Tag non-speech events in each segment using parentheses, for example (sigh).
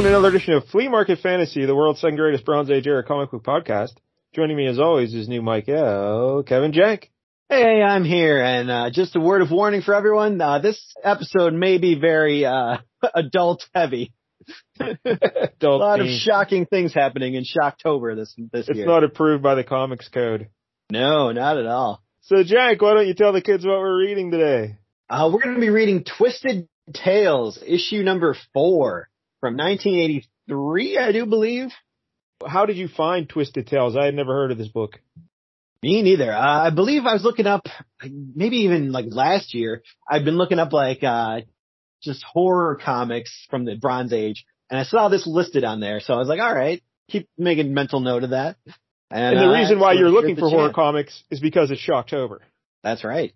welcome to another edition of Flea Market Fantasy, the world's second greatest Bronze Age era comic book podcast. Joining me as always is new Mike L, Kevin Jank. Hey, I'm here, and uh, just a word of warning for everyone: uh, this episode may be very uh, (laughs) adult heavy. (laughs) Adult a lot of shocking things happening in Shocktober this this It's year. It's not approved by the Comics Code. no, not at all. So Jank, why don't you tell the kids what we're reading today? Uh, we're going to be reading Twisted Tales, issue number four from 1983, I do believe. How did you find Twisted Tales? I had never heard of this book. Me neither. Uh, I believe I was looking up, maybe even like last year. I've been looking up like uh just horror comics from the Bronze Age, and I saw this listed on there. So I was like, all right, keep making mental note of that. And, the uh, reason why you're looking for horror chance. comics is because it's Shocktober. That's right.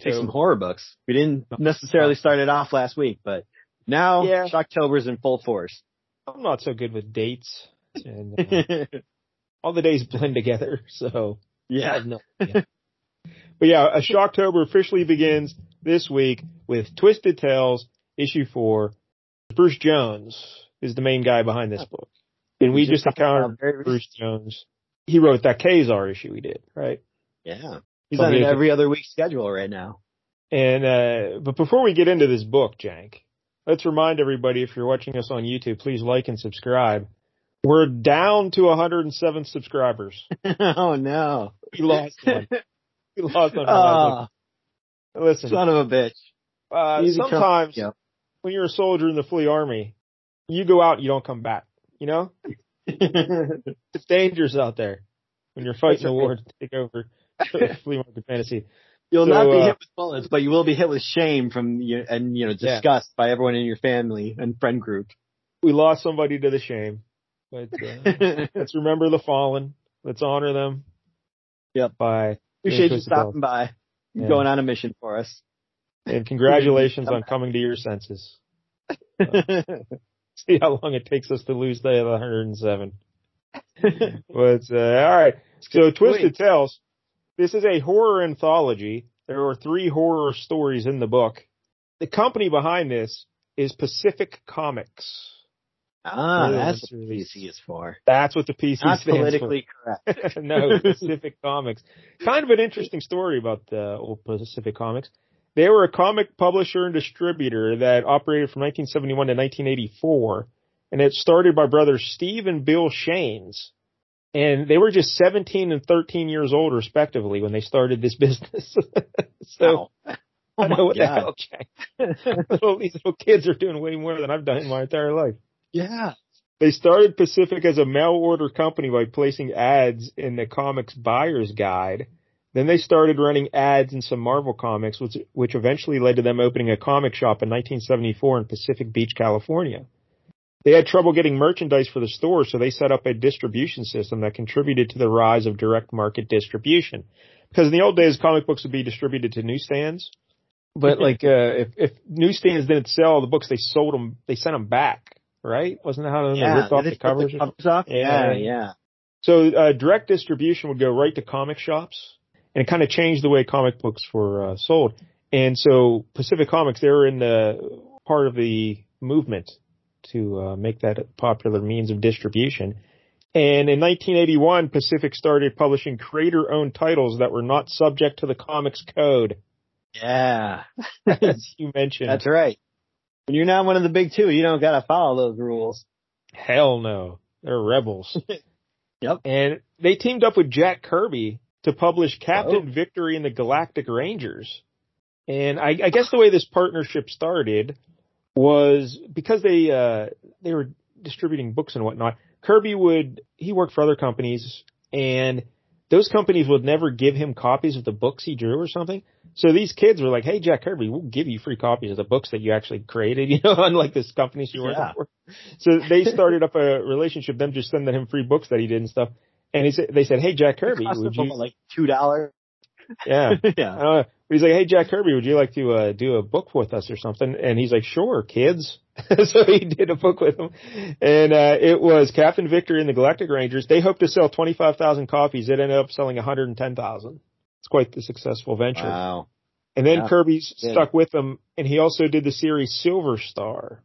Pick some horror books. We didn't necessarily start it off last week, but now Yeah. Shocktober's in full force. I'm not so good with dates, and uh, (laughs) all the days blend together. So I yeah. have no idea. (laughs) but yeah, a Shocktober officially begins this week with Twisted Tales issue four. Bruce Jones is the main guy behind this book, and we, We just just encountered about Bruce Jones. He wrote that Ka-Zar issue we did, right? Yeah. He's So on an every other week schedule right now. And uh but before we get into this book, Jank, let's remind everybody if you're watching us on YouTube, please like and subscribe. We're down to 107 subscribers. (laughs) oh no. We lost one. We lost one. Oh. Listen, son of a bitch. uh, sometimes Yep. when you're a soldier in the flea army, you go out, you don't come back. You know, (laughs) it's dangerous out there when you're fighting a war to take over (laughs) flea market fantasy. You'll So, not be uh, hit with bullets, but you will be hit with shame from you and you know Yeah. disgust by everyone in your family and friend group. We lost somebody to the shame, but uh, (laughs) let's remember the fallen. Let's honor them. Yep. By Appreciate you stopping by, Yeah. going on a mission for us. and congratulations on coming to your senses. (laughs) See how long it takes us to lose the 107. (laughs) But uh, all right, so Twisted Wait. Tales. This is a horror anthology. There are three horror stories in the book. The company behind this is Pacific Comics. ah, Yeah, that's what really- PC is for. That's what the PC Not stands politically correct. (laughs) no, Pacific Comics. Kind of an interesting story about the old Pacific Comics. They were a comic publisher and distributor that operated from 1971 to 1984, and it started by brothers Steve and Bill Schanes. And they were just 17 and 13 years old, respectively, when they started this (laughs) business. (laughs) so Wow. (laughs) I Oh know what the God. hell, Jack. Little- These little kids are doing way more than I've done in my entire life. Yeah. They started Pacific as a mail order company by placing ads in the comics buyer's guide. Then they started running ads in some Marvel comics, which, which eventually led to them opening a comic shop in 1974 in Pacific Beach, California. They had trouble getting merchandise for the store, so they set up a distribution system that contributed to the rise of direct market distribution. Because in the old days, comic books would be distributed to newsstands, but (laughs) like uh, if if newsstands didn't sell the books, they sold them, they sent them back, right? Wasn't that how they Yeah. ripped off the covers? the covers off? Yeah. Yeah, yeah. So uh, direct distribution would go right to comic shops, and it kind of changed the way comic books were uh, sold. And so Pacific Comics, they were in the part of the movement to uh, make that a popular means of distribution. And in 1981, Pacific started publishing creator-owned titles that were not subject to the comics code, Yeah. (laughs) as you mentioned. That's right. When you're not one of the big two, you don't gotta follow those rules. Hell no. They're rebels. (laughs) Yep. And they teamed up with Jack Kirby to publish Captain Oh. Victory and the Galactic Rangers. And I, I guess the way this partnership started was because they uh they were distributing books and whatnot. Kirby would he worked for other companies and those companies would never give him copies of the books he drew or something. So these kids were like, "Hey, Jack Kirby, we'll give you free copies of the books that you actually created." (laughs) You know, unlike this companies you working Yeah. for. So they started up a relationship, them just sending him free books that he did and stuff. And he said, they said, "Hey, Jack Kirby, Cost would you?" like two dollars. Yeah. (laughs) yeah. Uh, he's like, "Hey, Jack Kirby, would you like to uh, do a book with us or something?" And he's like, "Sure, kids." (laughs) so he did a book with him, and uh, it was Captain Victory and the Galactic Rangers. They hoped to sell twenty five thousand copies. It ended up selling one hundred and ten thousand. It's quite the successful venture. Wow. And then Yeah. Kirby's stuck with them, and he also did the series Silver Star,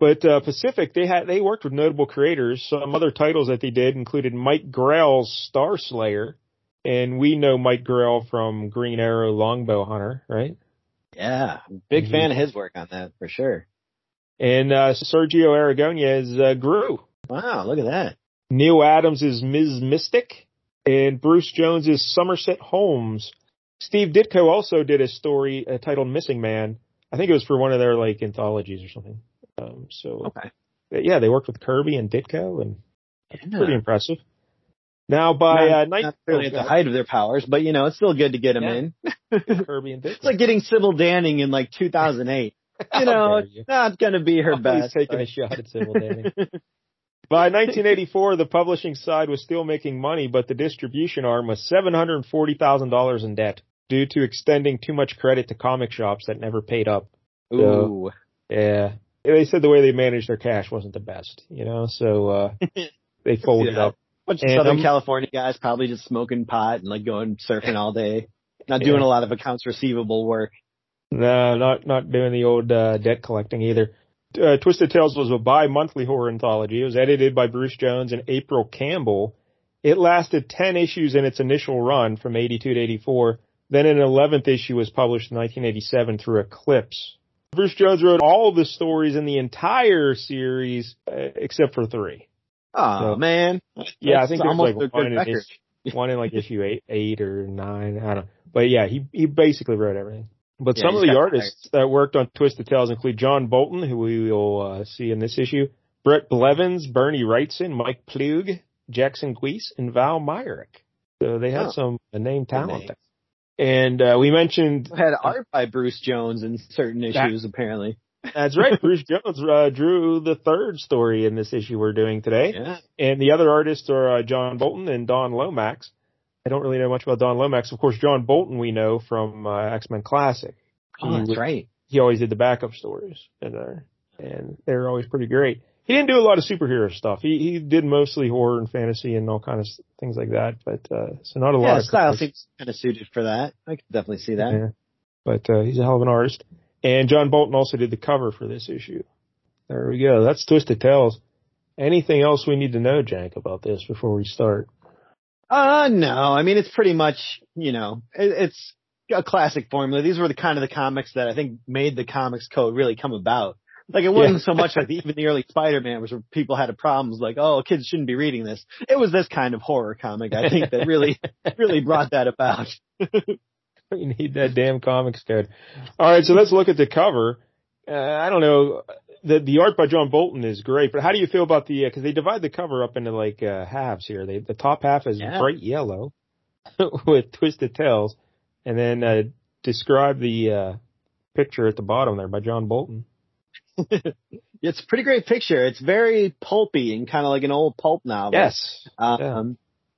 But uh, Pacific, they had they worked with notable creators. Some other titles that they did included Mike Grell's Star Slayer, and we know Mike Grell from Green Arrow Longbow Hunter, right? Yeah, big Mhm. fan of his work on that for sure. And uh, Sergio Aragonés uh, Groo. Wow, look at that. Neal Adams is Ms. Mystic, and Bruce Jones is Somerset Holmes. Steve Ditko also did a story uh, titled Missing Man. I think it was for one of their like anthologies or something. Um, so Okay. yeah, they worked with Kirby and Ditko, and Yeah. pretty impressive. Now by not, uh, night, not really at oh, the height of their powers, but you know, it's still good to get them Yeah. in. (laughs) (laughs) Kirby and. It's like getting Sybil Danning in like 2008. (laughs) You know, you. not going to be her Always best. taking a shot at Sybil Danning. By 1984, the publishing side was still making money, but the distribution arm was $740,000 in debt due to extending too much credit to comic shops that never paid up. Ooh. Yeah. They said the way they managed their cash wasn't the best, you know, so, uh, they folded Yeah. up. Bunch of Southern um, California guys probably just smoking pot and like going surfing all day. Not Yeah. doing a lot of accounts receivable work. No, not, not doing the old, uh, debt collecting either. Uh, Twisted Tales was a bi-monthly horror anthology. It was edited by Bruce Jones and April Campbell. It lasted 10 issues in its initial run from 82 to 84. Then an 11th issue was published in 1987 through Eclipse. Bruce Jones wrote all the stories in the entire series uh, except for three. Oh So- man. Yeah, I think there's almost like one in, issue, one in like issue eight, eight or nine. I don't know. But yeah, he, he basically wrote everything. But Yeah, some of the artists that worked on Twisted Tales include John Bolton, who we will uh, see in this issue, Bret Blevins, Bernie Wrightson, Mike Ploog, Jackson Guice, and Val Mayerik. So they had Oh. some uh, name talent. And uh, we mentioned Had art by Bruce Jones in certain issues apparently. That's right. (laughs) Bruce Jones uh, drew the third story in this issue we're doing today. Yeah. And the other artists are uh, John Bolton and Don Lomax. I don't really know much about Don Lomax. Of course, John Bolton we know from uh, X Men Classic. Oh, that's He- right. He always did the backup stories in there, and they're always pretty great. He didn't do a lot of superhero stuff. He he did mostly horror and fantasy and all kinds of things like that. But uh, so not a lot Yeah, style seems kind of suited for that. I could definitely see that. Yeah. But uh, he's a hell of an artist. And John Bolton also did the cover for this issue. There we go. That's Twisted Tales. Anything else we need to know, Jank, about this before we start? Uh, no. I mean, it's pretty much, you know, it, it's a classic formula. These were the kind of the comics that I think made the comics code really come about. Like it wasn't Yeah. so much like the, (laughs) even the early Spider-Man was where people had problems like, oh, kids shouldn't be reading this. It was this kind of horror comic, I think, that really, (laughs) really brought that about. (laughs) (laughs) You need that damn comics code. All right, so let's look at the cover. Uh, I don't know. The the art by John Bolton is great, but how do you feel about the? Because they divide the cover up into like uh, halves here. They the top half is Yeah. bright yellow (laughs) with Twisted Tales, and then uh, describe the uh, picture at the bottom there by John Bolton. (laughs) It's a pretty great picture. It's very pulpy and kind of like an old pulp novel. Yes. Um,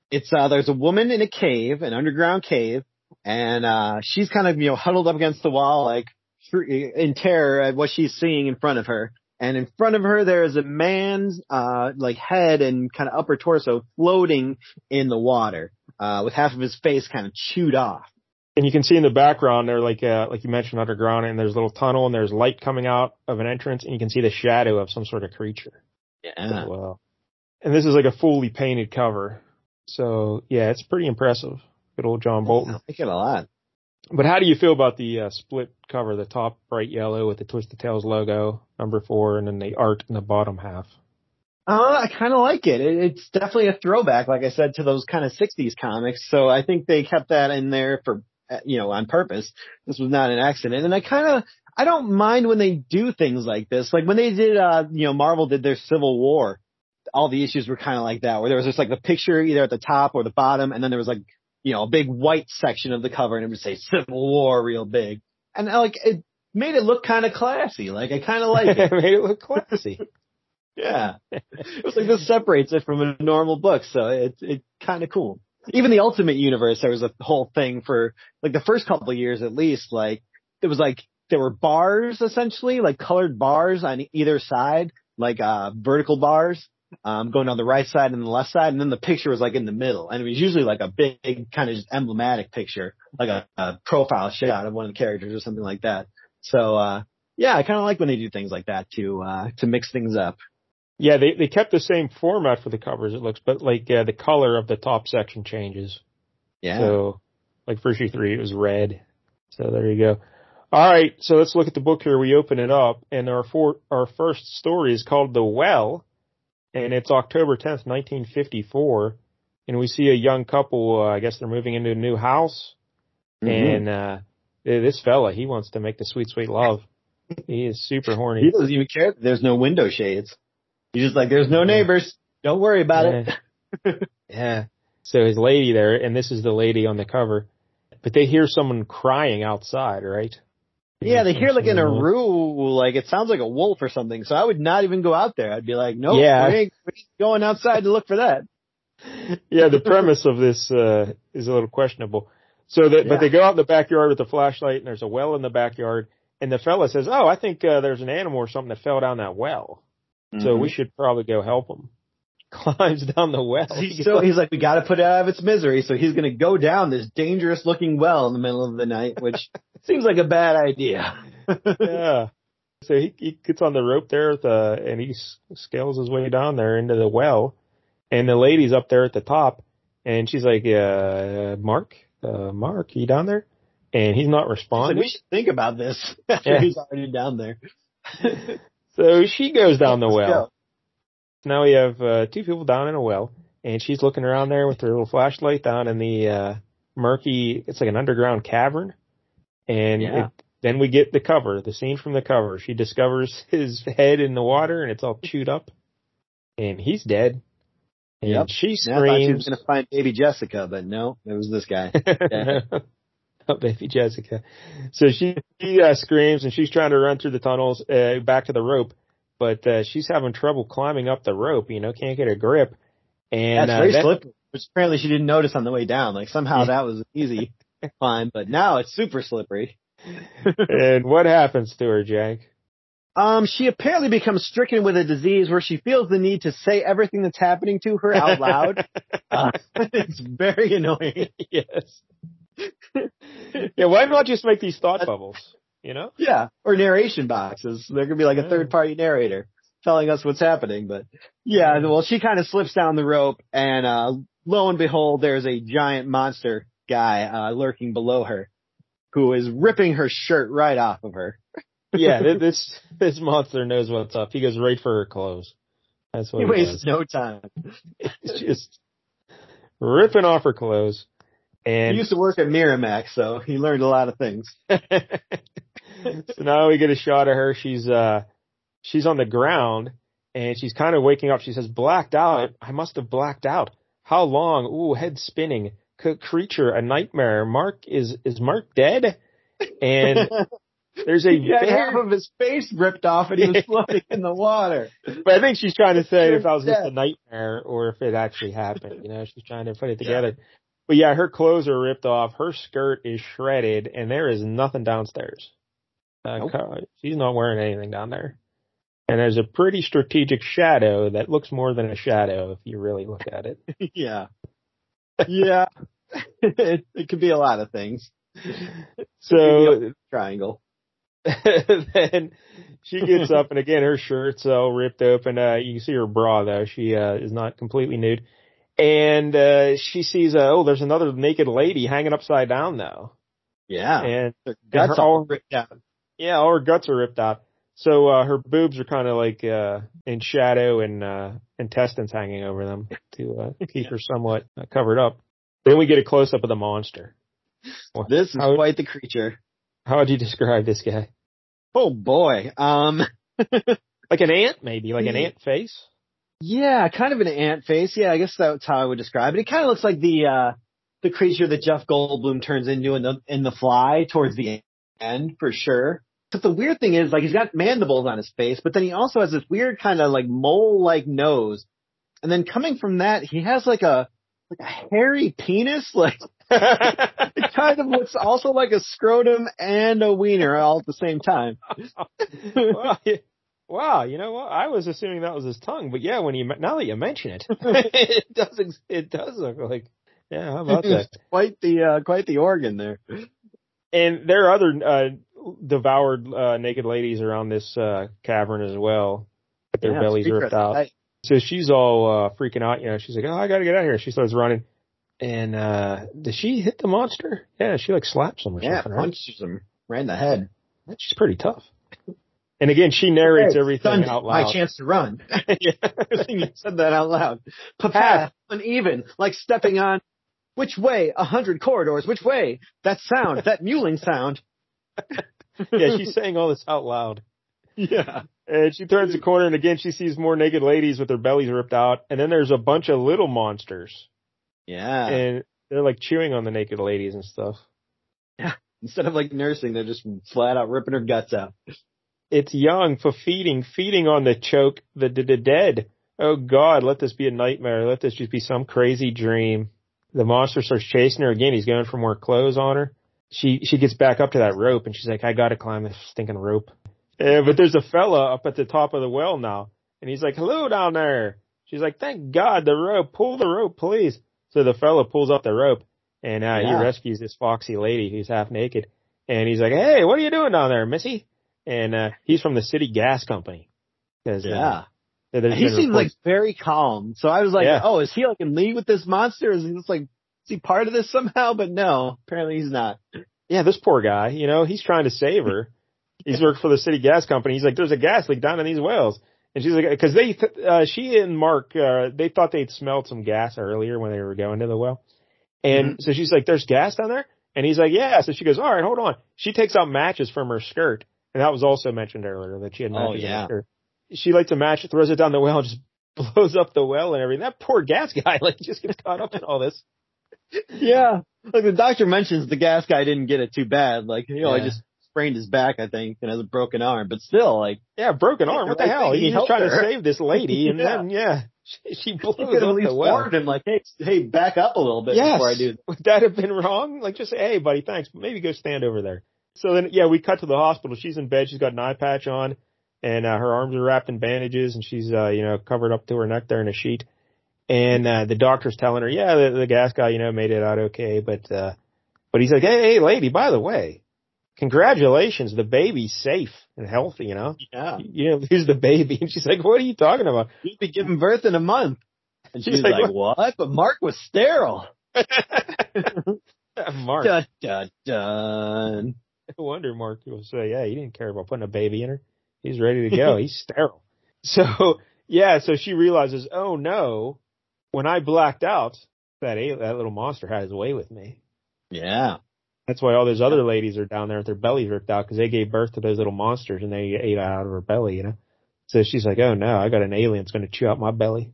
it's uh, there's a woman in a cave, an underground cave, and uh, she's kind of you know huddled up against the wall, like in terror at what she's seeing in front of her. And in front of her, there is a man's uh, like head and kind of upper torso floating in the water, uh, with half of his face kind of chewed off. And you can see in the background there, like uh, like you mentioned, underground, and there's a little tunnel, and there's light coming out of an entrance, and you can see the shadow of some sort of creature. Yeah. Wow. And this is like a fully painted cover. So yeah, it's pretty impressive. Good old John I Bolton. like it a lot. But how do you feel about the uh, split cover, the top bright yellow with the Twisted Tales logo, number four, and then the art in the bottom half? Uh, I kind of like it. it. It's definitely a throwback, like I said, to those kind of 60s comics. So I think they kept that in there for, uh, you know, on purpose. This was not an accident. And I kind of, I don't mind when they do things like this. Like when they did, uh, you know, Marvel did their Civil War, all the issues were kind of like that, where there was just like the picture either at the top or the bottom, and then there was like, you know, a big white section of the cover and it would say Civil War real big. And uh, like, it made it look kind of classy. Like I kind of like (laughs) it. Made it look classy. (laughs) Yeah. It was like this separates it from a normal book, so it's it's kind of cool. Even the Ultimate Universe, there was a whole thing for like the first couple of years at least. Like it was like there were bars essentially, like colored bars on either side, like uh vertical bars, um going on the right side and the left side, and then the picture was like in the middle, and it was usually like a big kind of just emblematic picture, like a, a profile shot of one of the characters or something like that. So uh Yeah, I kind of like when they do things like that to uh to mix things up. Yeah, they they kept the same format for the covers. It looks, but like uh, the color of the top section changes. Yeah. So, like for issue three, it was red. So there you go. All right, so let's look at the book here. We open it up, and our for, our first story is called The Well, and it's October tenth, nineteen fifty four, and we see a young couple. Uh, I guess they're moving into a new house, Mhm. and uh this fella he wants to make the sweet sweet love. he is super horny. he doesn't even care. There's no window shades. He's just like, there's no neighbors. Don't worry about it. Yeah. (laughs) yeah. So his lady there, and this is the lady on the cover, but they hear someone crying outside, right? Yeah, they hear like in a Someone- roo, like it sounds like a wolf or something. So I would not even go out there. I'd be like, nope, Yeah. we ain't, we ain't going outside to look for that. (laughs) Yeah, the premise of this uh, is a little questionable. So that, but they go out in the backyard with a flashlight, and there's a well in the backyard, and the fella says, "Oh, I think uh, there's an animal or something that fell down that well, so we should probably go help him." Climbs down the well. He's, (laughs) so he's like, we got to put it out of its misery. So he's going to go down this dangerous looking well in the middle of the night, which (laughs) seems like a bad idea. yeah. (laughs) So he, he gets on the rope there with, uh, and he scales his way down there into the well. And the lady's up there at the top and she's like, uh, Mark, uh, Mark, you down there? And he's not He's like, responding. we should think about this after Yeah. he's already down there. so she goes down the well. Now we have, uh, two people down in a well and she's looking around there with her little flashlight down in the, uh, murky, it's like an underground cavern. And Yeah. it, then we get the cover, the scene from the cover. She discovers (laughs) his head in the water and it's all chewed up. And he's dead. And Yep. she Yeah, I thought she was going to find baby Jessica, but no, it was this guy. (laughs) (laughs) oh, baby Jessica. So she, she uh, screams and she's trying to run through the tunnels, uh, back to the rope, but, uh, she's having trouble climbing up the rope, you know, can't get a grip. And, That's uh, very that- slippery, which apparently she didn't notice on the way down. Like somehow that was easy (laughs) climb, but now it's super slippery. (laughs) and what happens to her, Jack? Um, she apparently becomes stricken with a disease where she feels the need to say everything that's happening to her out loud. (laughs) Uh, it's very annoying. yes. yeah, why not just make these thought bubbles? You know? Yeah, or narration boxes. There could be like a third party narrator telling us what's happening. But yeah, well, she kind of slips down the rope, and uh, lo and behold, there's a giant monster guy uh, lurking below her, who is ripping her shirt right off of her. (laughs) Yeah, this this monster knows what's up. He goes right for her clothes. That's what He he, wastes does. no time. (laughs) He's just ripping off her clothes. And He And used to work at Miramax, so he learned a lot of things. (laughs) (laughs) so now we get a shot of her. She's uh she's on the ground and she's kind of waking up. She says, "Blacked out. I must have blacked out. How long? Ooh, head spinning. C- creature, a nightmare. Mark is is Mark dead?" And (laughs) there's a had half of his face ripped off, and he was (laughs) floating in the water. But I think she's trying to say if that was just a nightmare or if it actually happened. You know, she's trying to put it together. But yeah, her clothes are ripped off. Her skirt is shredded, and there is nothing downstairs. Uh, Nope. She's not wearing anything down there. And there's a pretty strategic shadow that looks more than a shadow if you really look at it. (laughs) yeah, yeah. it, (laughs) it could be a lot of things. So Triangle. (laughs) then she gets up, and again, her shirt's all ripped open. Uh, you can see her bra though; she uh, is not completely nude. And uh, she sees, uh, oh, there's another naked lady hanging upside down though, Yeah, and Their and guts her- all ripped out. Yeah, all her guts are ripped out. So uh, her boobs are kind of like uh, in shadow, and uh, intestines hanging over them to uh, (laughs) keep her somewhat uh, covered up. Then we get a close up of the monster. (laughs) This is how, quite the creature. how would you describe this guy? Oh boy. Um. (laughs) Like an ant, maybe, like an ant face. Yeah, kind of an ant face. Yeah, I guess that's how I would describe it. It kind of looks like the uh the creature that Jeff Goldblum turns into in the in the Fly towards the end for sure. But the weird thing is, like, he's got mandibles on his face, but then he also has this weird kind of like mole-like nose, and then coming from that, he has like a like a hairy penis, (laughs) like it (laughs) kind of looks also like a scrotum and a wiener all at the same time. wow, yeah. wow, you know what? I was assuming that was his tongue, but yeah, when you now that you mention it, (laughs) it does it does look like yeah. How about that? quite the uh, quite the organ there. And there are other uh, devoured uh, naked ladies around this uh, cavern as well. Their Yeah, bellies ripped out. night. So she's all uh, freaking out. You know, she's like, "Oh, I gotta get out of here." She starts running, and uh does she hit the monster? Yeah, she like slaps him or Yeah, something. Right? punches him right in the head. She's pretty tough. And again, she narrates Hey, everything out loud. My chance to run. (laughs) yeah. (laughs) you said that out loud. Path uneven, like stepping on. Which way? A hundred corridors. Which way? That sound, that (laughs) mewling sound. yeah, she's saying all this out loud. Yeah. And she turns the corner and again she sees more naked ladies with their bellies ripped out. And then there's a bunch of little monsters. Yeah. And they're like chewing on the naked ladies and stuff. Yeah. Instead of like nursing, they're just flat out ripping her guts out. It's young for feeding, feeding on the choke, the, the, the dead. Oh God, let this be a nightmare. Let this just be some crazy dream. The monster starts chasing her again. He's going for more clothes on her. She, she gets back up to that rope and she's like, I gotta climb this stinking rope. Yeah, but there's a fella up at the top of the well now and he's like, hello down there. She's like, thank God the rope, pull the rope, please. So the fella pulls up the rope and, uh, he rescues this foxy lady who's half naked. And he's like, hey, what are you doing down there, missy? And, uh, he's from the city gas company. 'Cause, uh, Yeah. he seemed like very calm. So I was like, Yeah. oh, is he like in league with this monster? Is he just like, is he part of this somehow? But no, apparently he's not. yeah, this poor guy, you know, he's trying to save her. He's worked for the city gas company. He's like, there's a gas leak down in these wells. And she's like, cause they, th- uh, she and Mark, uh, they thought they'd smelled some gas earlier when they were going to the well. And so she's like, there's gas down there? And he's like, yeah. So she goes, all right, hold on. She takes out matches from her skirt. And that was also mentioned earlier that she had Oh, matches in her skirt. She lights a match, throws it down the well, and just (laughs) blows up the well and everything. That poor gas guy, (laughs) like, just gets caught up in all this. Yeah. Like the doctor mentions the gas guy didn't get it too bad. Like, you know, Yeah. he just sprained his back, I think, and has a broken arm, but still, like, Yeah, broken arm. What the hell? he He's trying to save this lady, and (laughs) Yeah. then yeah, she, she blows he could have up at least the well. him, like, hey, hey, back up a little bit Yes. before I do. That. Would that have been wrong? Like just say, hey, buddy, thanks. Maybe go stand over there. So then, yeah, we cut to the hospital. She's in bed. She's got an eye patch on, and uh, her arms are wrapped in bandages, and she's uh, you know covered up to her neck there in a sheet. And uh, the doctor's telling her, yeah, the, the gas guy, you know, made it out okay, but uh, but he's like, hey, hey, lady, by the way, congratulations, the baby's safe and healthy. You know, Yeah. (laughs) you know, here's the baby, and she's like, what are you talking about? You'll be giving birth in a month. And She's she's like, like, what? But Mark was sterile. (laughs) (laughs) Mark. Dun, dun, dun. No wonder Mark will say, yeah, he didn't care about putting a baby in her. He's ready to go. He's (laughs) sterile. So, yeah, so she realizes, oh no, when I blacked out, that, a- that little monster had his way with me. Yeah. That's why all those other ladies are down there with their bellies ripped out because they gave birth to those little monsters and they ate out of her belly, you know? So she's like, oh no, I got an alien that's going to chew out my belly.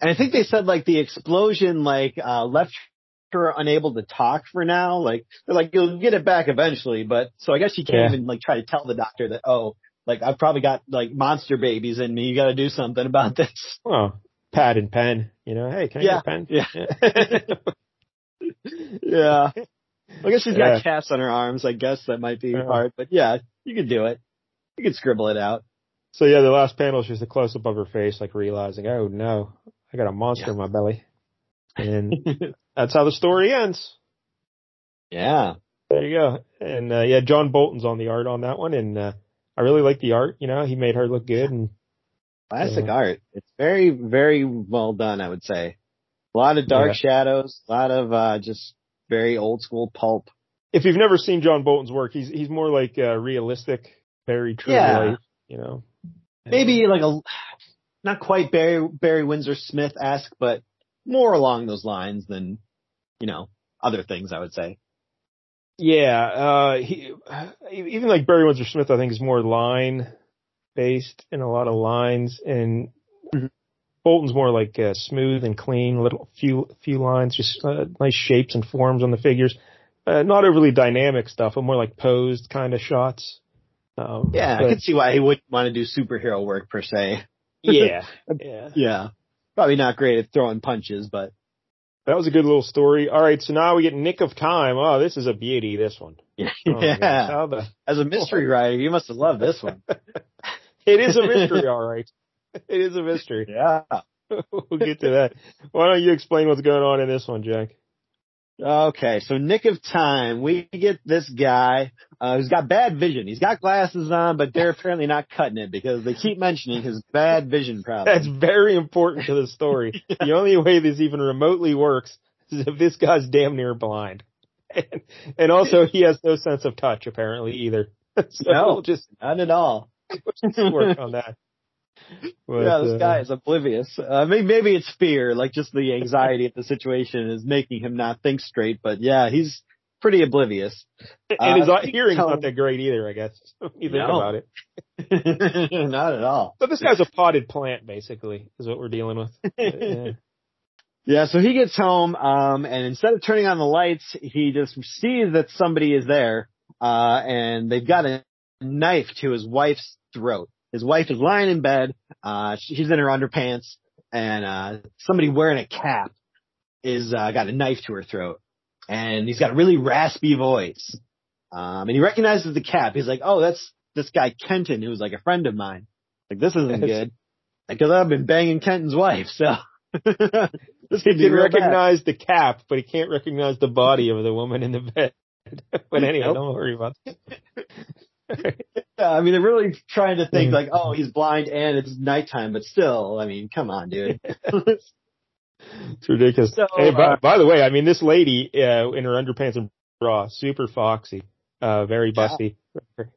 And I think they said like the explosion like uh left her unable to talk for now. Like they're like you'll get it back eventually, but so I guess she can't Yeah. even like try to tell the doctor that oh like I've probably got like monster babies in me. You got to do something about (laughs) this. Well, pad and pen, you know, hey, can I Yeah. get a pen? Yeah. yeah. (laughs) (laughs) I guess she's got Yeah. casts on her arms. I guess that might be Yeah. hard, but yeah, you could do it. You could scribble it out. So yeah, the last panel is just a close up of her face, like realizing, oh no, I got a monster Yeah. in my belly. And that's how the story ends. yeah. There you go. And uh, yeah, John Bolton's on the art on that one, and uh, I really like the art. You know, he made her look good, and Classic Yeah. art. It's very, very well done, I would say. A lot of dark shadows, a lot of uh just very old school pulp. if you've never seen John Bolton's work, he's he's more like uh, realistic, very true Yeah. life. You know, Maybe like a not quite Barry Barry Windsor Smith esque, but more along those lines than, you know, other things I would say. Yeah, uh, he, even like Barry Windsor Smith, I think is more line based in a lot of lines and Mhm. Bolton's more like uh, smooth and clean, little few, few lines, just uh, nice shapes and forms on the figures. Uh, not overly dynamic stuff, but more like posed kind of shots. Um, Yeah, I but- could see why he wouldn't want to do superhero work per se. yeah, (laughs) yeah. Yeah. Probably not great at throwing punches, but That was a good little story. All right, so now we get Nick of Time. Oh, this is a beauty, this one. yeah. Oh, how the- As a mystery (laughs) writer, you must have loved this one. it is a mystery, all right. It is a mystery. (laughs) Yeah. (laughs) we'll get to that. Why don't you explain what's going on in this one, Jack? Okay, so nick of time, we get this guy uh, who's got bad vision. He's got glasses on, but they're apparently not cutting it because they keep mentioning his bad vision problem. That's very important to the story. (laughs) The only way this even remotely works is if this guy's damn near blind. And, (laughs) and also he has no sense of touch apparently either. (laughs) So No. we'll just, Not at all. we'll just work on that. But, yeah, this uh, guy is oblivious. I mean, maybe it's fear, like just the anxiety of the situation is making him not think straight. But yeah, he's pretty oblivious. and his uh, hearing's not that great either, I guess. (laughs) You think No. about it. (laughs) not at all. So this guy's a potted plant, basically, is what we're dealing with. (laughs) Yeah. Yeah, so he gets home, um, and instead of turning on the lights, he just sees that somebody is there, uh, and they've got a knife to his wife's throat. His wife is lying in bed, uh, she's in her underpants, and, uh, somebody wearing a cap is, uh, got a knife to her throat. And he's got a really raspy voice. Um, and he recognizes the cap. He's like, oh, that's this guy Kenton, who's like a friend of mine. Like, this isn't (laughs) good. Because I've been banging Kenton's wife, so. (laughs) this He can real bad. recognize the cap, but he can't recognize the body of the woman in the bed. (laughs) but anyway, Nope. don't worry about it. (laughs) Yeah, I mean, they're really trying to think Mhm. like, oh, he's blind and it's nighttime, but still, I mean, come on, dude. (laughs) It's ridiculous. So, hey, by, uh, by the way, I mean, this lady, uh, in her underpants and bra, super foxy, uh, very Yeah. busty.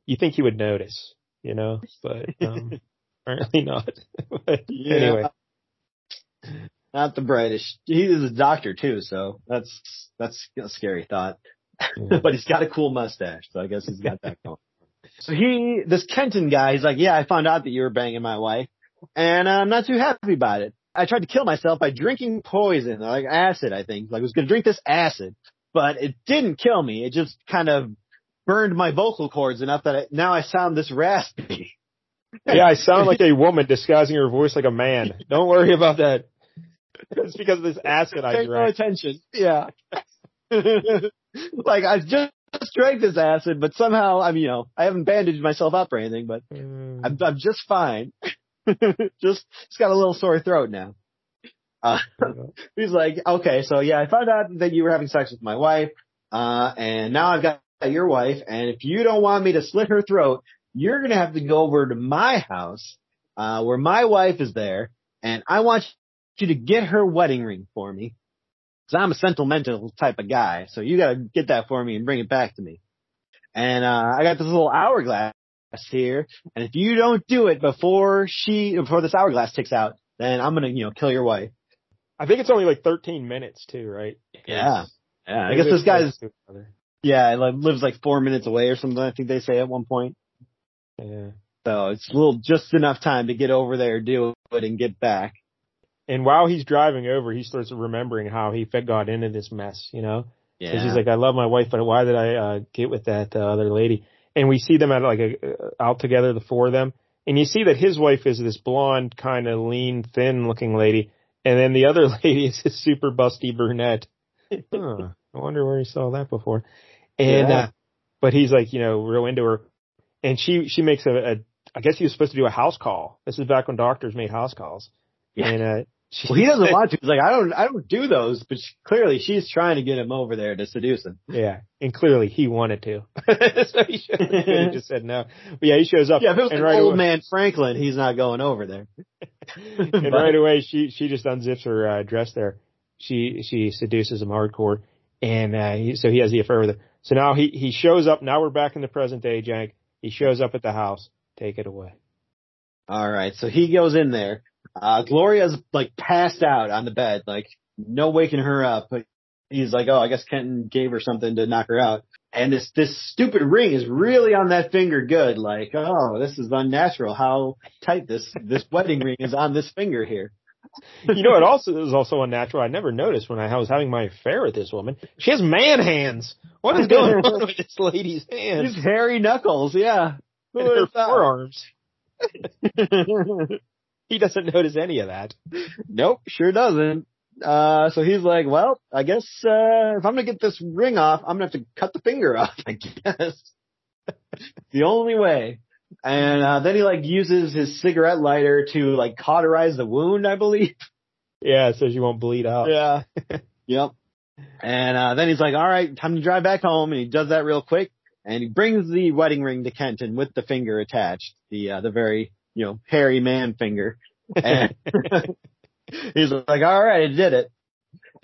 You think he would notice, you know, but, um, (laughs) apparently not. but Yeah. anyway, Not the brightest. He is a doctor too, so that's that's a scary thought. Yeah. but he's got a cool mustache, so I guess he's got that going. So he, this Kenton guy, he's like, yeah, I found out that you were banging my wife, and uh, I'm not too happy about it. I tried to kill myself by drinking poison, like acid, I think. Like I was gonna drink this acid, but it didn't kill me. It just kind of burned my vocal cords enough that I, now I sound this raspy. (laughs) yeah, I sound like a (laughs) woman disguising her voice like a man. Don't worry about that. It's because of this acid I Pay no drank. attention. Yeah. (laughs) like I just (laughs) drank this acid, but somehow I'm, you know, I haven't bandaged myself up or anything, but Mm. I'm, I'm just fine. (laughs) just, just got a little sore throat now. Uh, (laughs) he's like, okay, so yeah, I found out that you were having sex with my wife, uh, and now I've got your wife, and if you don't want me to slit her throat, you're gonna have to go over to my house, uh, where my wife is there, and I want you to get her wedding ring for me. Cause I'm a sentimental type of guy, so you gotta get that for me and bring it back to me. And, uh, I got this little hourglass here, and if you don't do it before she, before this hourglass ticks out, then I'm gonna, you know, kill your wife. I think it's only like 13 minutes too, right? Yeah. Yeah, I guess this guy's, close to each other. yeah, like lives like four minutes away or something, I think they say at one point. Yeah. So it's a little, just enough time to get over there, do it, and get back. And while he's driving over, he starts remembering how he got into this mess, you know? Yeah. He's like, I love my wife, but why did I uh, get with that uh, other lady? And we see them at like a, uh, out together, the four of them. And you see that his wife is this blonde, kind of lean, thin looking lady. And then the (laughs) other lady is this super busty brunette. Huh, (laughs) I wonder where he saw that before. And, Yeah. uh, but he's like, you know, real into her. And she, she makes a, a, I guess he was supposed to do a house call. This is back when doctors made house calls. Yeah. And, uh, Well, he doesn't want to. He's (laughs) like, I don't, I don't do those, but she, clearly she's trying to get him over there to seduce him. Yeah, and clearly he wanted to. (laughs) so he should have (laughs) just said no. But yeah, he shows up. Yeah, if it was and right old away, man Franklin, he's not going over there. and right away she she just unzips her uh, dress there. She she seduces him hardcore, and uh, he, so he has the affair with her. So now he he shows up. Now we're back in the present day, Jank. He shows up at the house. Take it away. All right, so he goes in there. Uh, Gloria's like passed out on the bed, like no waking her up. But he's like, oh, I guess Kenton gave her something to knock her out. And this this stupid ring is really on that finger good. Like, oh, this is unnatural. How tight this this wedding ring is on this finger here. You know, it also is also unnatural. I never noticed when I was having my affair with this woman. She has man hands. What is going on with this lady's hands? These hairy knuckles, yeah. Her forearms. (laughs) He doesn't notice any of that. Nope, sure doesn't. Uh, so he's like, well, I guess, uh, if I'm gonna get this ring off, I'm gonna have to cut the finger (laughs) off, I guess. (laughs) the only way. And, uh, then he like uses his cigarette lighter to like cauterize the wound, I believe. (laughs) Yeah, so she won't bleed out. Yeah. yep. And uh, then he's like, "All right, time to drive back home." And he does that real quick, and he brings the wedding ring to Kenton with the finger attached, the uh, the very you know hairy man finger. And (laughs) he's like, "All right, I did it."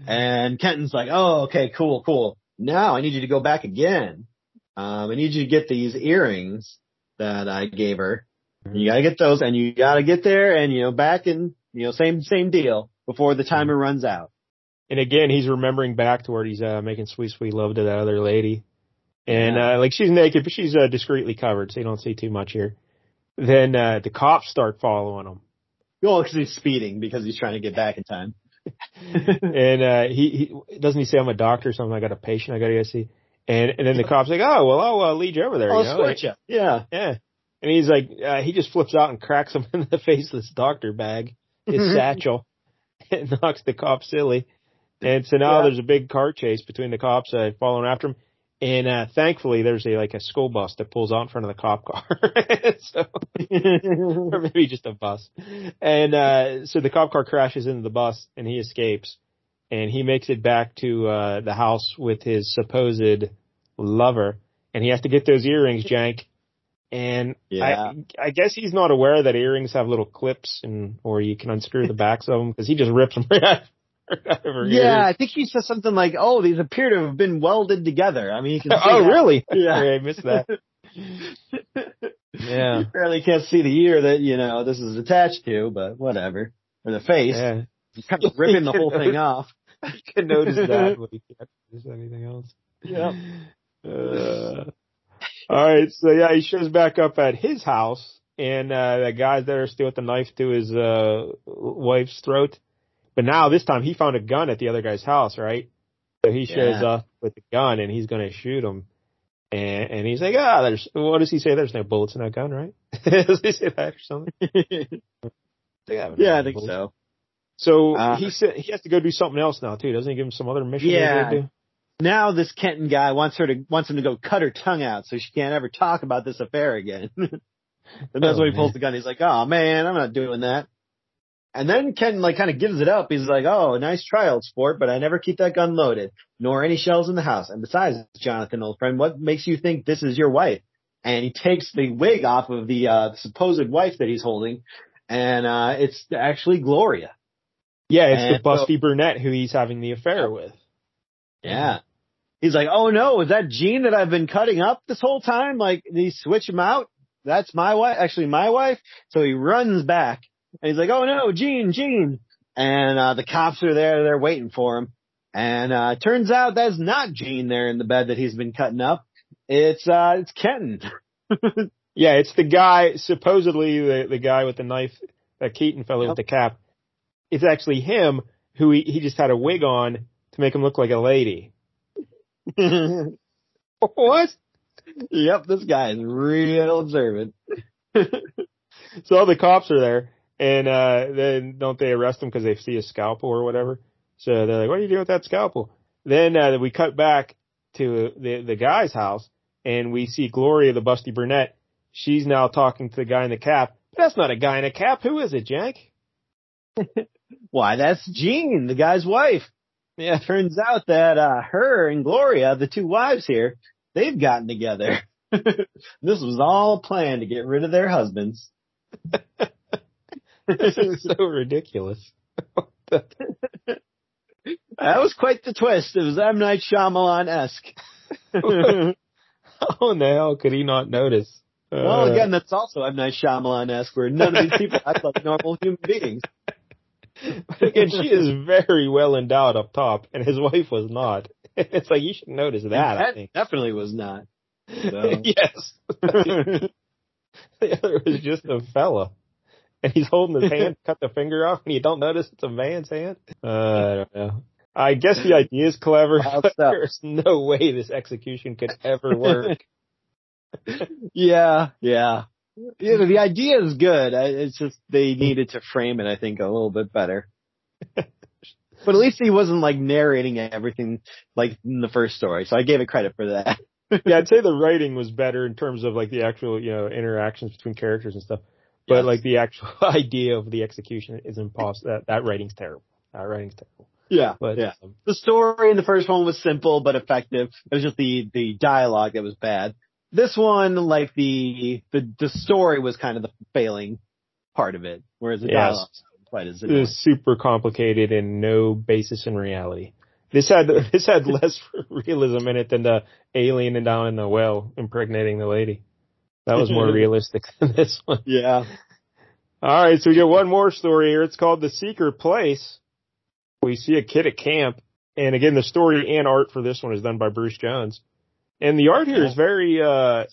And Kenton's like, "Oh, okay, cool, cool. Now I need you to go back again. Um, I need you to get these earrings that I gave her. You gotta get those, and you gotta get there, and you know back and you know same same deal before the timer runs out." And again, he's remembering back to where he's uh, making sweet, sweet love to that other lady. And, Yeah. uh, like she's naked, but she's, uh, discreetly covered, so you don't see too much here. Then, uh, the cops start following him. Well, because he's speeding because he's trying to get back in time. (laughs) and, uh, he, he, doesn't he say I'm a doctor or something? I got a patient I gotta go see. And, and then the cop's like, oh, well, I'll uh, lead you over there. I'll you know? switch you. Yeah. Yeah. And he's like, uh, he just flips out and cracks him (laughs) in the face with his doctor bag, his satchel, (laughs) and knocks the cop silly. And so now Yeah. there's a big car chase between the cops uh, following after him. And uh, thankfully, there's a like a school bus that pulls out in front of the cop car, (laughs) so (laughs) or maybe just a bus. And uh, so the cop car crashes into the bus, and he escapes. And he makes it back to uh, the house with his supposed lover, and he has to get those earrings, Jank. And Yeah. I, I guess he's not aware that earrings have little clips, and or you can unscrew the backs of them because he just rips them (laughs) right out, right out of her yeah. I think he says something like, "Oh, these appear to have been welded together." I mean, you can. (laughs) See Oh, that. really? (laughs) Yeah. I missed that. (laughs) Yeah. You barely can't see the ear that you know this is attached to, but whatever. Or the face. Yeah. He's kind of ripping the whole thing off. You can notice that, but you can't notice anything else. Yeah. Uh, all right, so yeah, he shows back up at his house, and uh the guy's there still with the knife to his uh wife's throat. But now this time he found a gun at the other guy's house, right? So he shows Yeah. up with the gun, and he's gonna shoot him. And and he's like, ah, there's what does he say? There's no bullets in that gun, right? (laughs) does he say that or something? (laughs) yeah, I think Bullets. so. So Uh, he said he has to go do something else now too. Doesn't he give him some other mission? Yeah. to do? Now this Kenton guy wants her to wants him to go cut her tongue out so she can't ever talk about this affair again. (laughs) and that's Oh, when he pulls man. the gun. He's like, "Oh man, I'm not doing that." And then Ken like kind of gives it up. He's like, "Oh, nice try, old sport, but I never keep that gun loaded, nor any shells in the house. And besides, Jonathan, old friend, what makes you think this is your wife?" And he takes the wig off of the uh, supposed wife that he's holding, and uh, it's actually Gloria. Yeah, it's And the busty brunette who he's having the affair with. Yeah. He's like, oh no, is that Jean that I've been cutting up this whole time? Like, did he switch him out? That's my wife, actually my wife. So he runs back and he's like, oh no, Jean, Jean. And, uh, the cops are there, they're waiting for him. And, uh, it turns out that's not Jean there in the bed that he's been cutting up. It's, uh, it's Kenton. (laughs) Yeah, it's the guy, supposedly the, the guy with the knife, that Keaton fellow Yep. with the cap. It's actually him who he, he just had a wig on to make him look like a lady. (laughs) What? yep, this guy is real observant. (laughs) So all the cops are there, and uh then don't they arrest him because they see a scalpel or whatever? So they're like, "What are you doing with that scalpel?" Then uh, we cut back to the the guy's house, and we see Gloria, the busty brunette. She's now talking to the guy in the cap. But that's not a guy in a cap. Who is it, Jack? (laughs) Why, that's Jean, the guy's wife. Yeah. Turns out that uh her and Gloria, the two wives here, they've gotten together. (laughs) this was all planned to get rid of their husbands. (laughs) this is so (laughs) ridiculous. That was quite the twist. It was M Night Shyamalan esque. well, (laughs) How in the hell could he not notice? Uh, again, that's also M Night Shyamalan esque, where none of these people act like normal human beings. But again, she is very well endowed up top, and his wife was not. (laughs) It's like you should notice that. I That think. definitely was not. So. yes. the other was just a fella, (laughs) and he's holding his hand, (laughs) cut the finger off, and you don't notice it's a man's hand. Uh, I don't know. I guess the idea is clever, but there's no way this execution could ever work. (laughs) Yeah, yeah. You know, the idea is good. I- It's just they needed to frame it, I think, a little bit better. But at least he wasn't like narrating everything like in the first story, so I gave it credit for that. yeah, I'd say the writing was better in terms of like the actual, you know, interactions between characters and stuff. But Yes. like the actual (laughs) idea of the execution is impossible. That, that writing's terrible. That writing's terrible. Yeah, But yeah. um, The story in the first one was simple but effective. It was just the the dialogue that was bad. This one, like the the the story was kind of the failing part of it, whereas the Yes. dialogue quite as it was super complicated and no basis in reality. This had (laughs) this had less (laughs) realism in it than the alien and down in the well impregnating the lady. That was more (laughs) realistic than this one. Yeah. All right, so we get one more story here. It's called The Secret Place. We see a kid at camp, and again, the story and art for this one is done by Bruce Jones. And the art here is very, uh,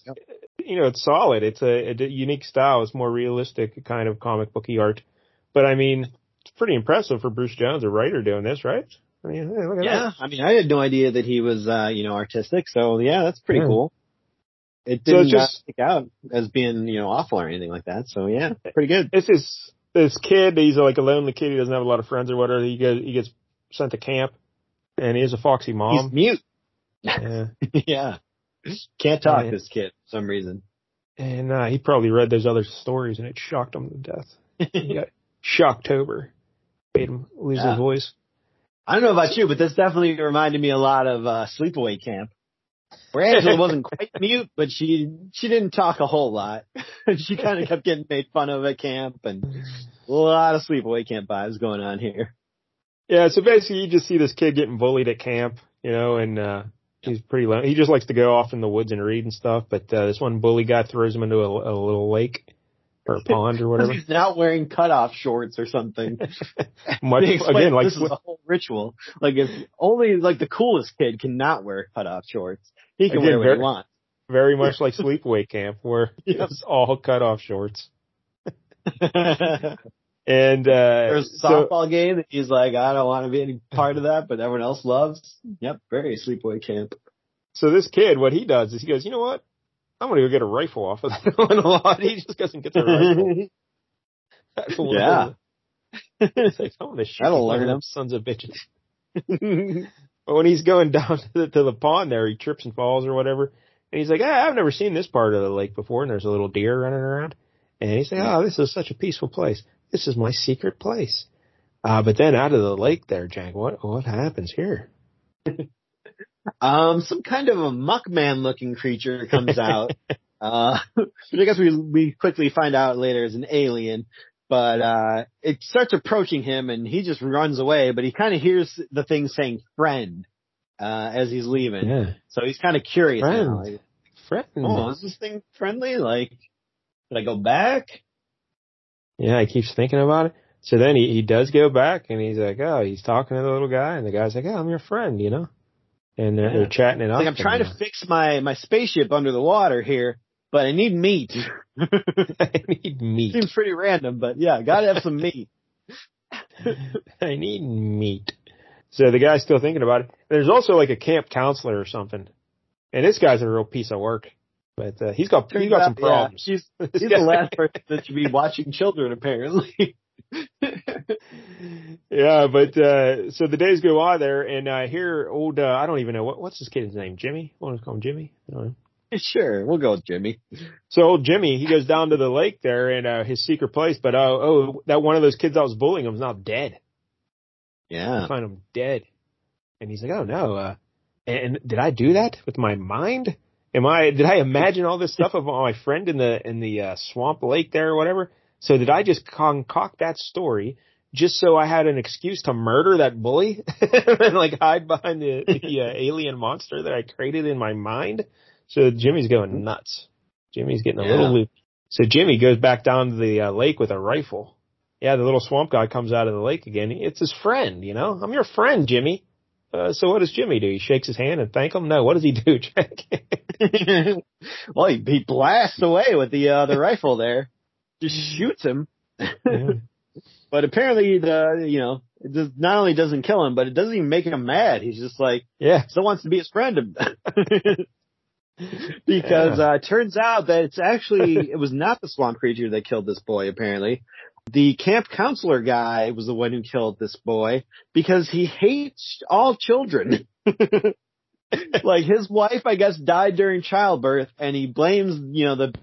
you know, it's solid. It's a, a unique style. It's more realistic kind of comic booky art. But I mean, it's pretty impressive for Bruce Jones, a writer, doing this, right? I mean, hey, look at Yeah. I mean, I had no idea that he was, uh, you know, artistic. So yeah, that's pretty Yeah. cool. It didn't just- uh, stick out as being, you know, awful or anything like that. So yeah, pretty good. It's this this kid. He's like a lonely kid. He doesn't have a lot of friends or whatever. He goes, he gets sent to camp, and he has a foxy mom. He's mute. Yeah. (laughs) yeah. Can't talk, Yeah. this kid, for some reason. And uh, he probably read those other stories and it shocked him to death. He (laughs) got Shocktober. Made him lose Yeah. his voice. I don't know about you, but this definitely reminded me a lot of uh, Sleepaway Camp. Where Angela wasn't quite mute, but she she didn't talk a whole lot. (laughs) she kind of kept getting made fun of at camp, and a lot of Sleepaway Camp vibes going on here. Yeah, so basically you just see this kid getting bullied at camp, you know, and uh he's pretty low. He just likes to go off in the woods and read and stuff, but uh this one bully guy throws him into a, a little lake or a pond or whatever. (laughs) He's not wearing cutoff shorts or something. (laughs) Much again like this is a whole ritual. Like if only like the coolest kid cannot wear cutoff shorts. He can Again, wear what very- he wants. very (laughs) much like sleepaway camp where Yep. it's all cut off shorts. And uh There's a so- softball game that he's like, I don't want to be any part of that, but everyone else loves. Yep, very sleepaway camp. So this kid, what he does is he goes, you know what? I'm gonna go get a rifle off of that (laughs) one a lot. He just goes and gets a rifle. Yeah. It's like, I'm gonna shoot That'll learn them sons of bitches. (laughs) But when he's going down (laughs) to the, to the pond there, he trips and falls or whatever. And he's like, ah, I've never seen this part of the lake before. And there's a little deer running around. And he's like, oh, this is such a peaceful place. This is my secret place. Uh, but then out of the lake there, Jack, what, what happens here? Um, some kind of a muckman looking creature comes out. (laughs) uh, which I guess we, we quickly find out later is an alien. But, uh, it starts approaching him and he just runs away, but he kind of hears the thing saying friend, uh, as he's leaving. Yeah. So he's kind of curious now. Friend. Like, Friend. oh, is this thing friendly? Like, did I go back? Yeah, he keeps thinking about it. So then he, he does go back and he's like, oh, he's talking to the little guy and the guy's like, oh, I'm your friend, you know? And they're, Yeah. they're chatting it up. Like I'm trying to fix my, my spaceship under the water here, but I need meat. (laughs) (laughs) I need meat. Seems pretty random, but yeah, gotta have some meat. (laughs) I need meat. So the guy's still thinking about it. There's also like a camp counselor or something. And this guy's a real piece of work. But uh, he's got he's got some problems. Yeah, he's, he's the last person that should be watching children, apparently. Yeah, but uh so the days go on there and I hear old uh, I don't even know what what's this kid's name? Jimmy? want to call him Jimmy? I don't know. sure, we'll go with Jimmy. So old Jimmy, he goes down to the lake there in uh, his secret place, but oh oh that one of those kids that was bullying him is now dead. Yeah. I find him dead. And he's like, oh no, uh, and did I do that with my mind? Am I, did I imagine all this stuff about my friend in the, in the, uh, swamp lake there or whatever? So did I just concoct that story just so I had an excuse to murder that bully (laughs) and like hide behind the, the uh, (laughs) alien monster that I created in my mind? So Jimmy's going nuts. Jimmy's getting a Yeah. little loopy. So Jimmy goes back down to the uh, lake with a rifle. Yeah, the little swamp guy comes out of the lake again. It's his friend, you know. I'm your friend, Jimmy. Uh, so what does Jimmy do? He shakes his hand and thank him? No, what does he do, (laughs) Jack? well, he, he blasts away with the uh, the rifle there, just shoots him. Yeah. (laughs) But apparently, the you know, it does, not only doesn't kill him, but it doesn't even make him mad. He's just like yeah. still wants to be his friend. (laughs) because uh, it turns out that it's actually (laughs) it was not the swamp creature that killed this boy. Apparently, the camp counselor guy was the one who killed this boy because he hates all children. like his wife, I guess, died during childbirth, and he blames you know the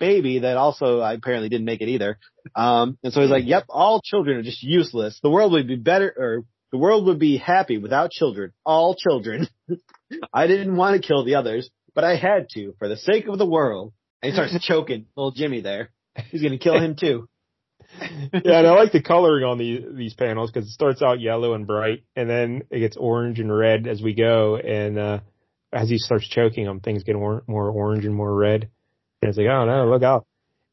baby that also apparently didn't make it either. Um, and so he's like, "Yep, all children are just useless. The world would be better, or the world would be happy without children, all children. (laughs) I didn't want to kill the others, but I had to for the sake of the world. And he starts (laughs) choking little Jimmy there. He's gonna kill him too. (laughs) yeah, and I like the coloring on these these panels because it starts out yellow and bright, and then it gets orange and red as we go. And uh as he starts choking them, things get more orange and more red. And it's like, oh no, look out!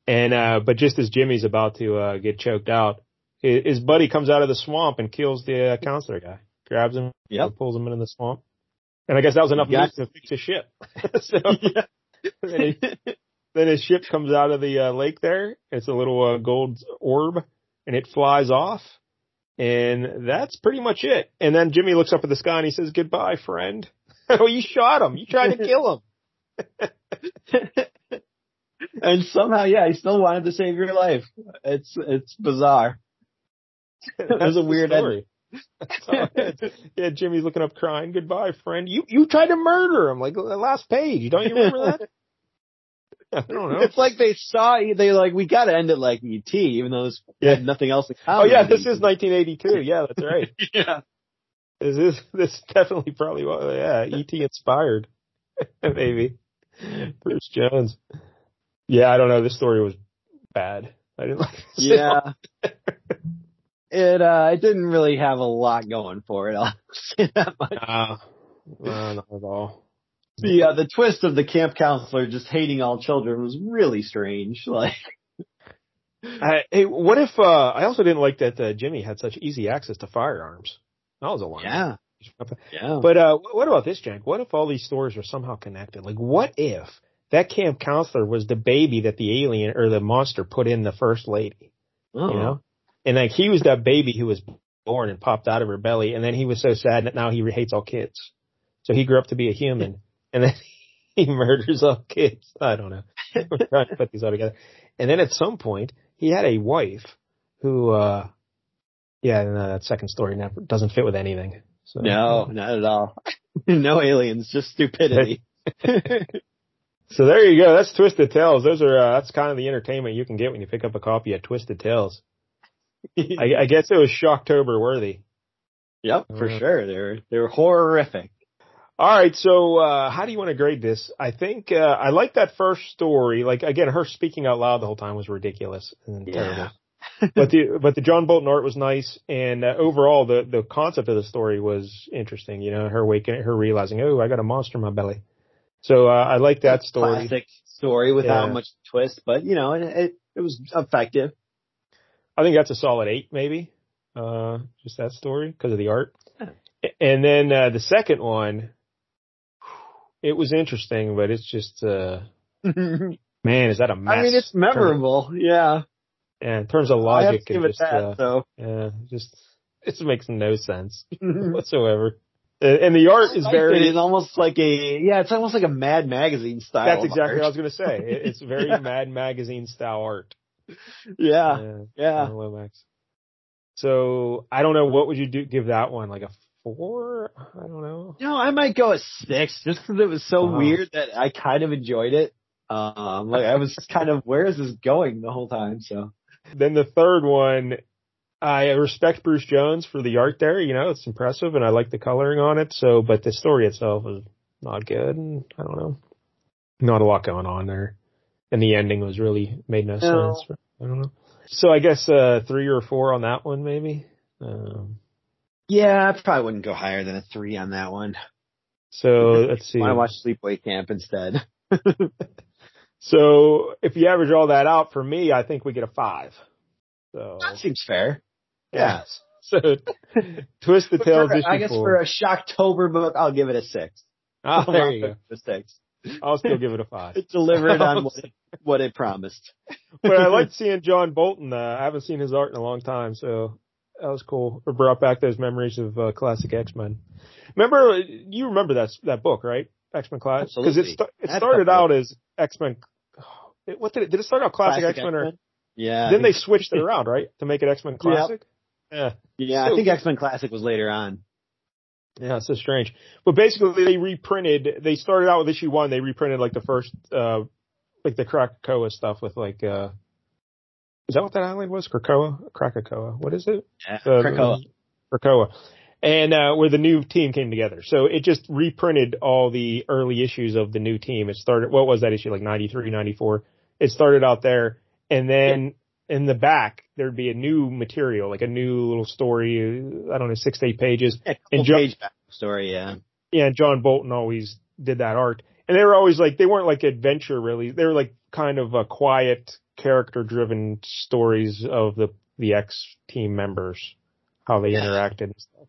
And uh but just as Jimmy's about to uh get choked out, his, buddy comes out of the swamp and kills the uh, counselor guy, grabs him, Yep. pulls him into the swamp. And I guess that was enough Yeah. news to fix his ship. (laughs) so (laughs) then, he, then his ship comes out of the uh, lake there. It's a little uh, gold orb and it flies off. And that's pretty much it. And then Jimmy looks up at the sky and he says, goodbye, friend. (laughs) oh, you shot him. You tried to kill him. And somehow, yeah, he still wanted to save your life. It's it's bizarre. (laughs) That was a weird story. That's it (laughs) yeah, Jimmy's looking up crying, goodbye, friend. You, you tried to murder him. Like the last page. Don't you remember that? (laughs) I don't know. It's like they saw they like we got to end it like ET, even though there's Yeah. nothing else in Oh yeah, this is 1982. Yeah, that's right. yeah. This is this definitely probably was yeah ET inspired maybe Bruce Jones. Yeah, I don't know. This story was bad. I didn't like this at all. Yeah. It uh it didn't really have a lot going for it. (laughs) I'll say that much. No, no, not at all. The uh, the twist of the camp counselor just hating all children was really strange. (laughs) Like Uh, hey, what if? uh I also didn't like that uh, Jimmy had such easy access to firearms. That was a line. yeah, yeah. But uh what about this, Jack? What if all these stories are somehow connected? Like, what if that camp counselor was the baby that the alien or the monster put in the first lady? Oh. you know? And like he was that baby who was born and popped out of her belly, and then he was so sad that now he hates all kids. So he grew up to be a human, (laughs) and then he murders all kids. I don't know. We're trying to put these all together. And then at some point, he had a wife who, uh, yeah, no, that second story never doesn't fit with anything. So No, not at all. (laughs) no aliens, just stupidity. (laughs) So there you go. That's Twisted Tales. Those are uh, that's kind of the entertainment you can get when you pick up a copy of Twisted Tales. (laughs) I, I guess it was Shocktober worthy. yep, for Uh, sure. They're they're horrific. All right, so uh how do you want to grade this? I think uh I like that first story. Like again, her speaking out loud the whole time was ridiculous and terrible. (laughs) but the but the John Bolton art was nice, and uh, overall the the concept of the story was interesting. You know, her waking, her realizing, oh, I got a monster in my belly. So uh, I like that story. Classic story without Yeah. much twist, but you know, it it, it was effective. I think that's a solid eight, maybe. Uh, just that story because of the art. Yeah. And then uh, the second one, it was interesting, but it's just uh, (laughs) man, is that a mess? I mean, it's memorable. Yeah, Yeah, in terms of I have logic, to give it it just that. uh, so. yeah, just it makes no sense (laughs) whatsoever. And and the art is very. it. It's almost like a yeah. It's almost like a Mad Magazine style. That's exactly what I was going to say. (laughs) It's very Mad Magazine style art. Yeah, Yeah, yeah. Lomax. So I don't know. What would you do? Give that one like a four? I don't know. No, I might go a six just because it was so Wow. weird that I kind of enjoyed it. Um, like I was kind of, where is this going the whole time? So Then the third one, I respect Bruce Jones for the art there. You know, it's impressive, and I like the coloring on it. So, but the story itself was not good, and I don't know, not a lot going on there, and the ending was really made no, No. sense. I don't know. So I guess uh three or four on that one, maybe. Um, yeah, I probably wouldn't go higher than a three on that one. so let's see. Want to watch Sleepaway Camp instead? (laughs) So if you average all that out for me, I think we get a five. So That seems fair. Yeah. (laughs) So twist the for- I guess four. for a Shocktober book, I'll give it a six. Ah, there you go. A six. I'll still (laughs) give it a five. It delivered on what it, (laughs) what it promised. but I liked seeing John Bolton. Uh, I haven't seen his art in a long time, so that was cool. It brought back those memories of uh, classic X Men. Remember, you remember that that book, right? X Men Classic, because it sta- it started out as X Men. What did it? Did it start out Classic, X Men, or? Yeah. then they switched it around, right, to make it X Men Classic? Yeah. Yeah, I think X Men Classic was later on. Yeah, it's so strange. But basically, they reprinted. They started out with issue one. They reprinted like the first, uh, like the Krakoa stuff with like, uh, is that what that island was? Krakoa, Krakoa. What is it? Yeah. Uh, Krakoa. Krakoa. and uh, where the new team came together. So it just reprinted all the early issues of the new team. It started, what was that issue, like 93, 94? It started out there, and then in the back there'd be a new material, like a new little story. I don't know, six to eight pages. Yeah, And John- page back story, yeah. Yeah, John Bolton always did that art, and they were always like they weren't like adventure really. They were like kind of a quiet, character-driven stories of the the X team members, how they Yeah. interacted and stuff.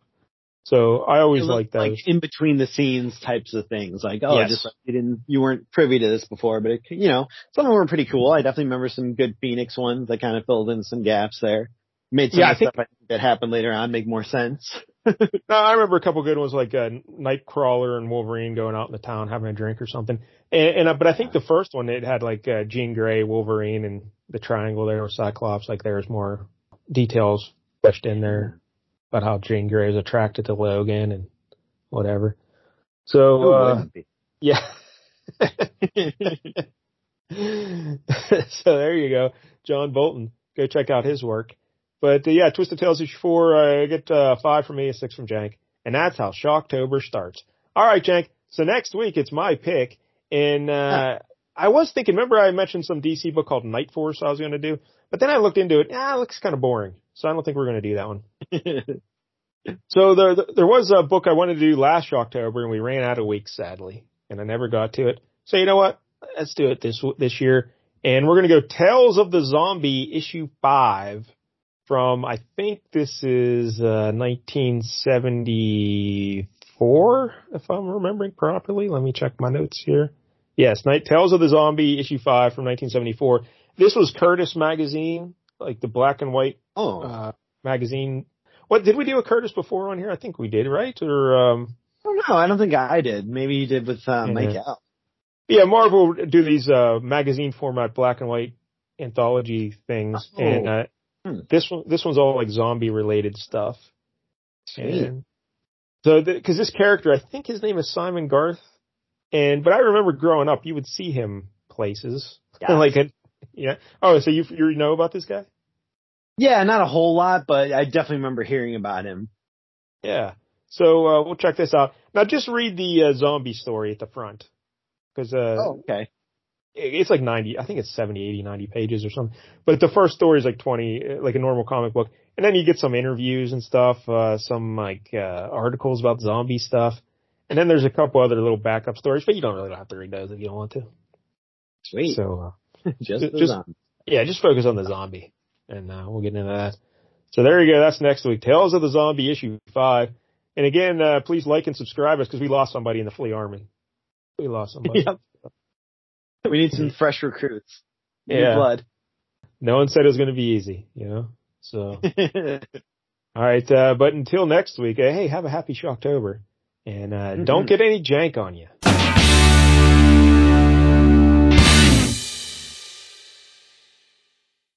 So I always like that. like in between the scenes types of things. Like, oh, Yes. just like you didn't, you weren't privy to this before, but it, you know, some of them were pretty cool. I definitely remember some good Phoenix ones that kind of filled in some gaps there. Made some Yeah, of I the stuff I think that happened later on make more sense. (laughs) No, I remember a couple good ones like uh, Nightcrawler and Wolverine going out in the town having a drink or something. And, and uh, but I think the first one it had like uh, Jean Grey, Wolverine, and the triangle there with Cyclops. Like there's more details fleshed in there about how Jean Grey is attracted to Logan and whatever. So Who uh, yeah. (laughs) so there you go, John Bolton. Go check out his work. But uh, yeah, Twisted Tales issue four. I get uh, five from me, a six from Jank, and that's how Shocktober starts. All right, Jank. So next week it's my pick, and uh, I was thinking. Remember, I mentioned some DC book called Night Force I was going to do, but then I looked into it. Ah, it looks kind of boring, so I don't think we're going to do that one. (laughs) So there, there was a book I wanted to do last October, and we ran out of weeks, sadly, and I never got to it. So you know what? Let's do it this this year, and we're gonna go Tales of the Zombie issue five from I think this is uh, 1974, if I'm remembering properly. Let me check my notes here. Yes, Night Tales of the Zombie issue five from 1974. This was Curtis magazine, like the black and white oh, uh, magazine. What did we do a Curtis before on here? I think we did, right? Or um, I don't know. I don't think I did. Maybe you did with uh, Yeah. Mike Al. yeah, Marvel do these uh, magazine format black and white anthology things, Oh. and uh, Hmm. this one this one's all like zombie related stuff. And so, because this character, I think his name is Simon Garth, and but I remember growing up, you would see him places, Yeah. (laughs) like a, yeah. Oh, so you you know about this guy? Yeah, not a whole lot, but I definitely remember hearing about him. Yeah. So uh, we'll check this out. Now, just read the uh, zombie story at the front because uh, Oh, okay. it- it's like 90, I think it's 70, 80, 90 pages or something. But the first story is like 20, uh, like a normal comic book. And then you get some interviews and stuff, uh, some like, uh, articles about zombie stuff. And then there's a couple other little backup stories, but you don't really have to read those if you don't want to. Sweet. So, uh, (laughs) just, the just- zombie. yeah, just focus on the zombie and, uh, we'll get into that. So there you go. That's next week. Tales of the Zombie issue five. And again, uh, please like and subscribe us because we lost somebody in the flea army. We lost somebody. (laughs) Yep. We need some fresh recruits. New Yeah. blood. No one said it was going to be easy, you know? So. (laughs) All right, uh, but until next week, uh, hey, have a happy Shocktober, and uh, Mhm. don't get any jank on you.